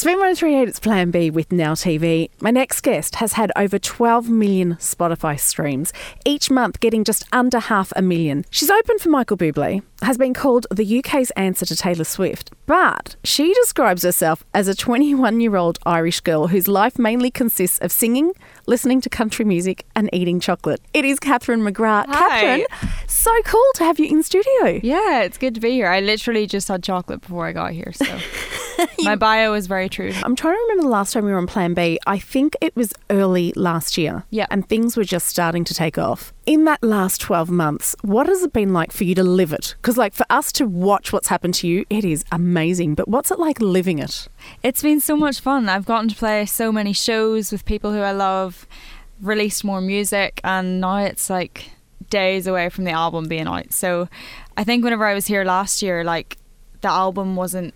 Spin 1038, it's Plan B with Now TV. My next guest has had over 12 million Spotify streams, each month getting just under half a million. She's opened for Michael Bublé, has been called the UK's answer to Taylor Swift, but she describes herself as a 21 year old Irish girl whose life mainly consists of singing, listening to country music, and eating chocolate. It is Catherine McGrath. Hi. Catherine, so cool to have you in studio. Yeah, it's good to be here. I literally just had chocolate before I got here, so my bio is very true. I'm trying to remember the last time we were on Plan B. I think it was early last year. Yeah. And things were just starting to take off. In that last 12 months, what has it been like for you to live it? Because, like, for us to watch what's happened to you, it is amazing. But what's it like living it? It's been so much fun. I've gotten to play so many shows with people who I love, released more music, and now it's like days away from the album being out. So I think whenever I was here last year, like the album wasn't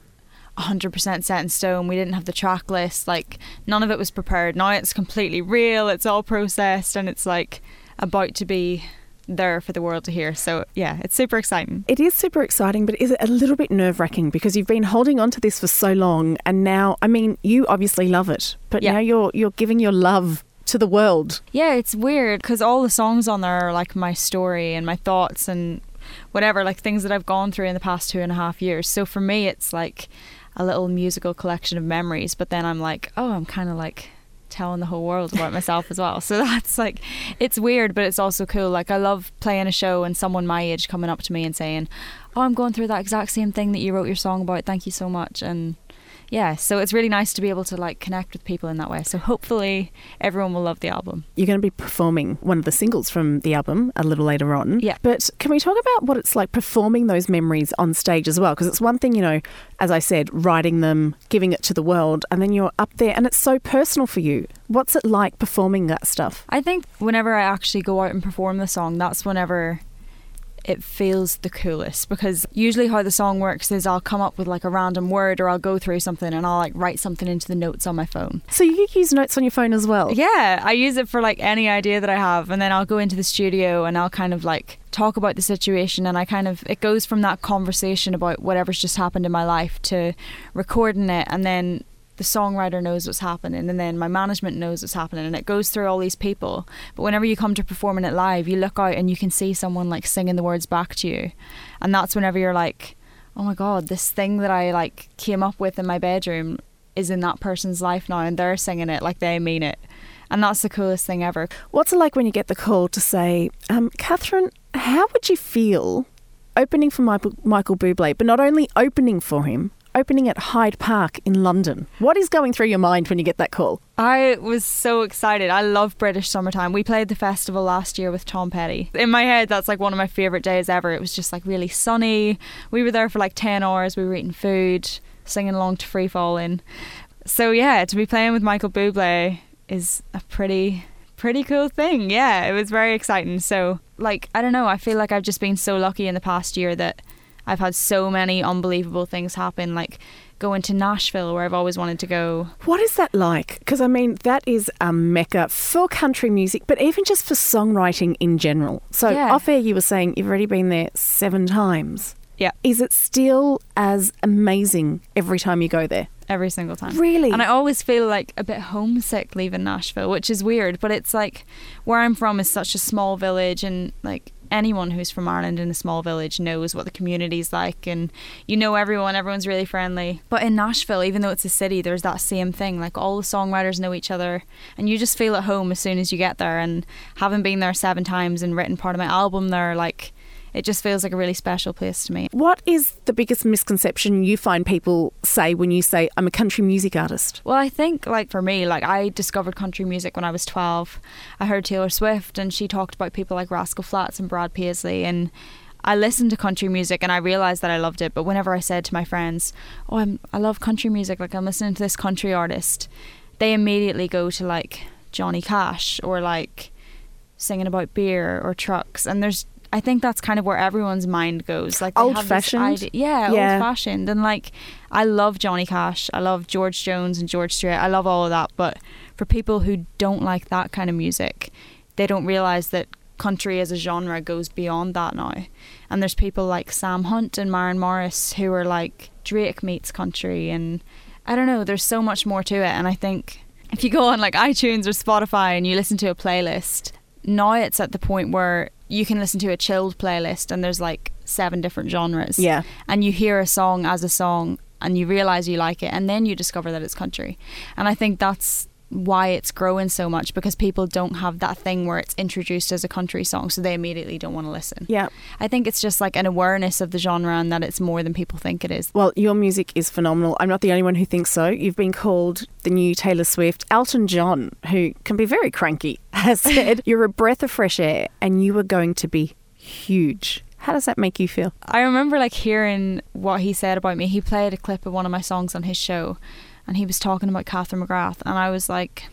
100% set in stone. We didn't have the track list. Like none of it was prepared. Now it's completely real. It's all processed and it's like about to be there for the world to hear. So yeah, it's super exciting. It is super exciting, but is it a little bit nerve wracking because you've been holding on to this for so long, and now, I mean, you obviously love it, but Yeah. now you're you're giving your love to the world. Yeah, it's weird because all the songs on there are like my story and my thoughts and whatever, like things that I've gone through in the past two and a half years. So for me, it's like a little musical collection of memories. But then I'm like, oh, I'm kind of like telling the whole world about myself as well. So that's like, it's weird, but it's also cool. Like, I love playing a show and someone my age coming up to me and saying, oh, I'm going through that exact same thing that you wrote your song about. Thank you so much. And yeah, so it's really nice to be able to like connect with people in that way. So hopefully everyone will love the album. You're going to be performing one of the singles from the album a little later on. Yeah. But can we talk about what it's like performing those memories on stage as well? Because it's one thing, you know, as I said, writing them, giving it to the world, and then you're up there and it's so personal for you. What's it like performing that stuff? I think whenever I actually go out and perform the song, that's whenever it feels the coolest because usually how the song works is I'll come up with like a random word or I'll go through something and I'll like write something into the notes on my phone. So you use notes on your phone as well? Yeah, I use it for like any idea that I have and then I'll go into the studio and I'll kind of like talk about the situation and I kind of it goes from that conversation about whatever's just happened in my life to recording it and then the songwriter knows what's happening and then my management knows what's happening and it goes through all these people. But whenever you come to performing it live you look out and you can see someone like singing the words back to you. And that's whenever you're like oh my god this thing that I like came up with in my bedroom is in that person's life now and they're singing it like they mean it. And that's the coolest thing ever. What's it like when you get the call to say, um, Catherine, how would you feel opening for Michael, Michael Bublé, but not only opening for him, opening at Hyde Park in London? What is going through your mind when you get that call? I was so excited. I love British summertime. We played the festival last year with Tom Petty. In my head, that's like one of my favourite days ever. It was just like really sunny. We were there for like 10 hours. We were eating food, singing along to Free Fallin'. So, yeah, to be playing with Michael Bublé is a pretty, pretty cool thing. Yeah, it was very exciting. So, like, I don't know. I feel like I've just been so lucky in the past year that I've had so many unbelievable things happen. Like, going to Nashville, where I've always wanted to go. What is that like? Because I mean, that is a mecca for country music, but even just for songwriting in general. So, Yeah. off air, you were saying you've already been there seven times. Yeah. Is it still as amazing every time you go there? every single time. Really? And I always feel like a bit homesick leaving Nashville, which is weird, but it's like where I'm from is such a small village and like anyone who's from Ireland in a small village knows what the community's like and you know everyone, everyone's really friendly. But in Nashville, even though it's a city, there's that same thing. Like all the songwriters know each other and you just feel at home as soon as you get there and having been there seven times and written part of my album there, like it just feels like a really special place to me. What is the biggest misconception you find people say when you say, I'm a country music artist? Well, I think like for me, like I discovered country music when I was 12. I heard Taylor Swift and she talked about people like Rascal Flatts and Brad Paisley and I listened to country music and I realized that I loved it, but whenever I said to my friends, "Oh, I'm I love country music, like I'm listening to this country artist." They immediately go to like Johnny Cash or like singing about beer or trucks and there's I think that's kind of where everyone's mind goes. Like this Old-fashioned? yeah, Yeah. old fashioned. And like I love Johnny Cash. I love George Jones and George Strait. I love all of that. But for people who don't like that kind of music, they don't realize that country as a genre goes beyond that now. And there's people like Sam Hunt and Maren Morris who are like Drake meets country and I don't know, there's so much more to it. And I think if you go on like iTunes or Spotify and you listen to a playlist, now it's at the point where you can listen to a chilled playlist and there's like seven different genres. Yeah. And you hear a song as a song and you realize you like it and then you discover that it's country. And I think that's why it's growing so much because people don't have that thing where it's introduced as a country song so they immediately don't want to listen. Yeah. I think it's just like an awareness of the genre and that it's more than people think it is. Well, your music is phenomenal. I'm not the only one who thinks so. You've been called the new Taylor Swift. Elton John, who can be very cranky, has said you're a breath of fresh air and you are going to be huge. How does that make you feel? I remember like hearing what he said about me. He played a clip of one of my songs on his show and he was talking about Catherine McGrath, and I was like,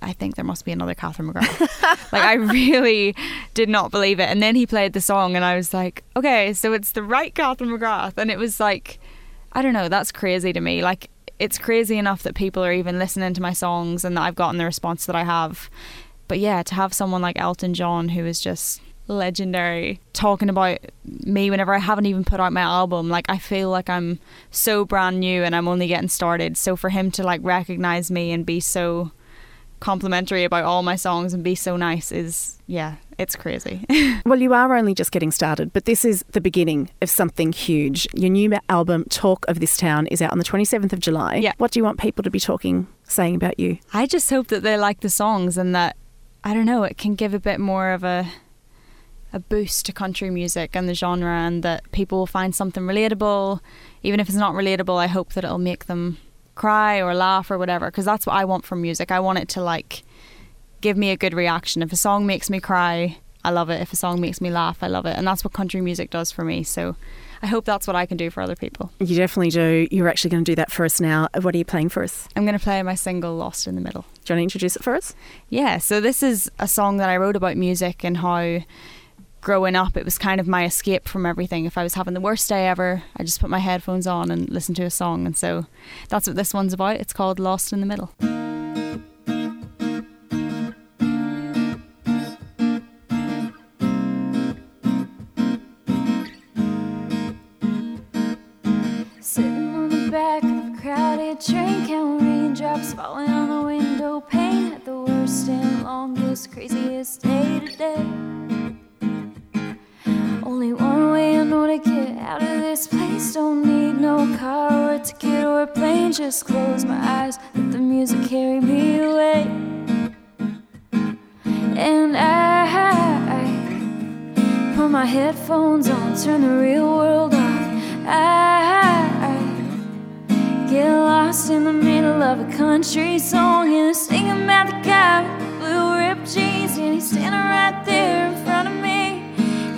I think there must be another Catherine McGrath. like I really did not believe it. And then he played the song, and I was like, okay, so it's the right Catherine McGrath, and it was like, I don't know, that's crazy to me. Like it's crazy enough that people are even listening to my songs and that I've gotten the response that I have. But yeah, to have someone like Elton John who is just legendary talking about me whenever I haven't even put out my album. Like I feel like I'm so brand new and I'm only getting started. So for him to like recognize me and be so complimentary about all my songs and be so nice is yeah, it's crazy. well, you are only just getting started, but this is the beginning of something huge. Your new album Talk of This Town is out on the 27th of July. Yeah. What do you want people to be talking saying about you? I just hope that they like the songs and that I don't know, it can give a bit more of a a boost to country music and the genre and that people will find something relatable even if it's not relatable i hope that it'll make them cry or laugh or whatever because that's what i want from music i want it to like give me a good reaction if a song makes me cry i love it if a song makes me laugh i love it and that's what country music does for me so I hope that's what I can do for other people. You definitely do. You're actually going to do that for us now. What are you playing for us? I'm going to play my single Lost in the Middle. Do you want to introduce it for us? Yeah, so this is a song that I wrote about music and how growing up, it was kind of my escape from everything. If I was having the worst day ever, I just put my headphones on and listen to a song. And so that's what this one's about. It's called Lost in the Middle. Car or a plane. Just close my eyes, let the music carry me away. And I, I put my headphones on, turn the real world off. I, I get lost in the middle of a country song and sing about the guy with blue ripped jeans, and he's standing right there in front of me.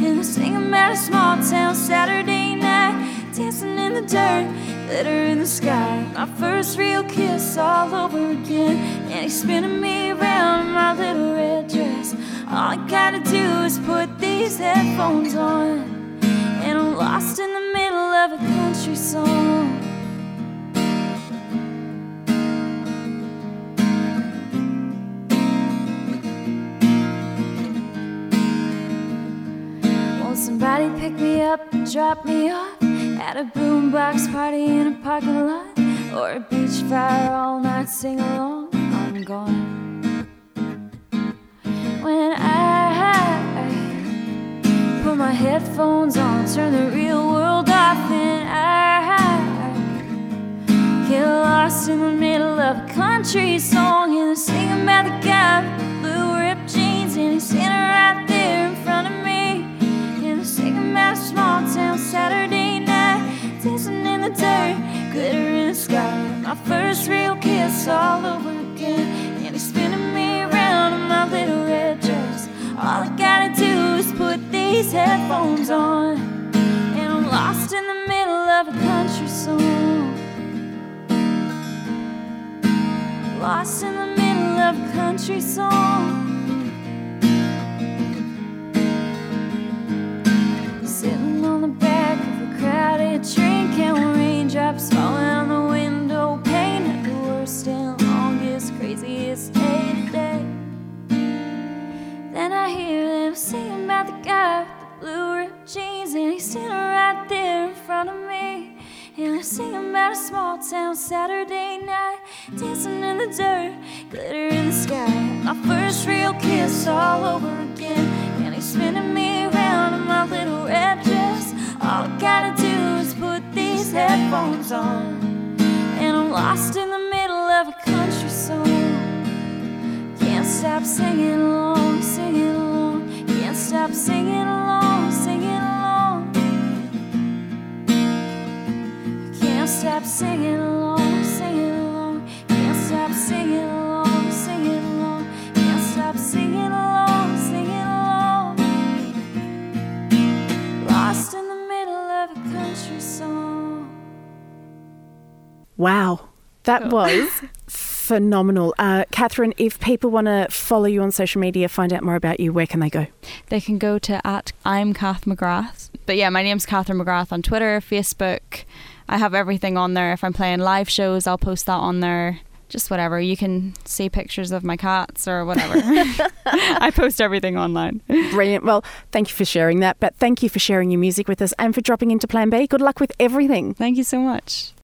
And singing about a small town Saturday night, dancing in the dirt, glitter in the sky. My first real kiss all over again, and he's spinning me around my little red dress. All I gotta do is put these headphones on, and I'm lost in the middle of a country song. Won't somebody pick me up and drop me off at a boombox party in a parking lot or a beach fire all night. Sing along, I'm gone. When I, I put my headphones on, turn the real world off, and I, I get lost in the middle of a country song and sing about the guy all over again, and he's spinning me around in my little red dress. All I gotta do is put these headphones on, and I'm lost in the middle of a country song. Lost in the middle of a country song. Jeans, and he's standing right there in front of me. And I sing about a small town Saturday night, dancing in the dirt, glitter in the sky. My first real kiss all over again, and he's spinning me around in my little red dress. All I gotta do is put these headphones on, and I'm lost in the middle of a country song. Can't stop singing along, singing along, singing along. Can't stop singing along, singing along. Can't stop singing along, singing along. Lost in the middle of a country song. Wow, that Cool. was phenomenal. Uh, Catherine, if people want to follow you on social media, find out more about you, where can they go? They can go to at I'm Kath McGrath. But yeah, my name's Catherine McGrath on Twitter, Facebook. I have everything on there. If I'm playing live shows, I'll post that on there. Just whatever. You can see pictures of my cats or whatever. I post everything online. Brilliant. Well, thank you for sharing that, but thank you for sharing your music with us and for dropping into Plan B. Good luck with everything. Thank you so much.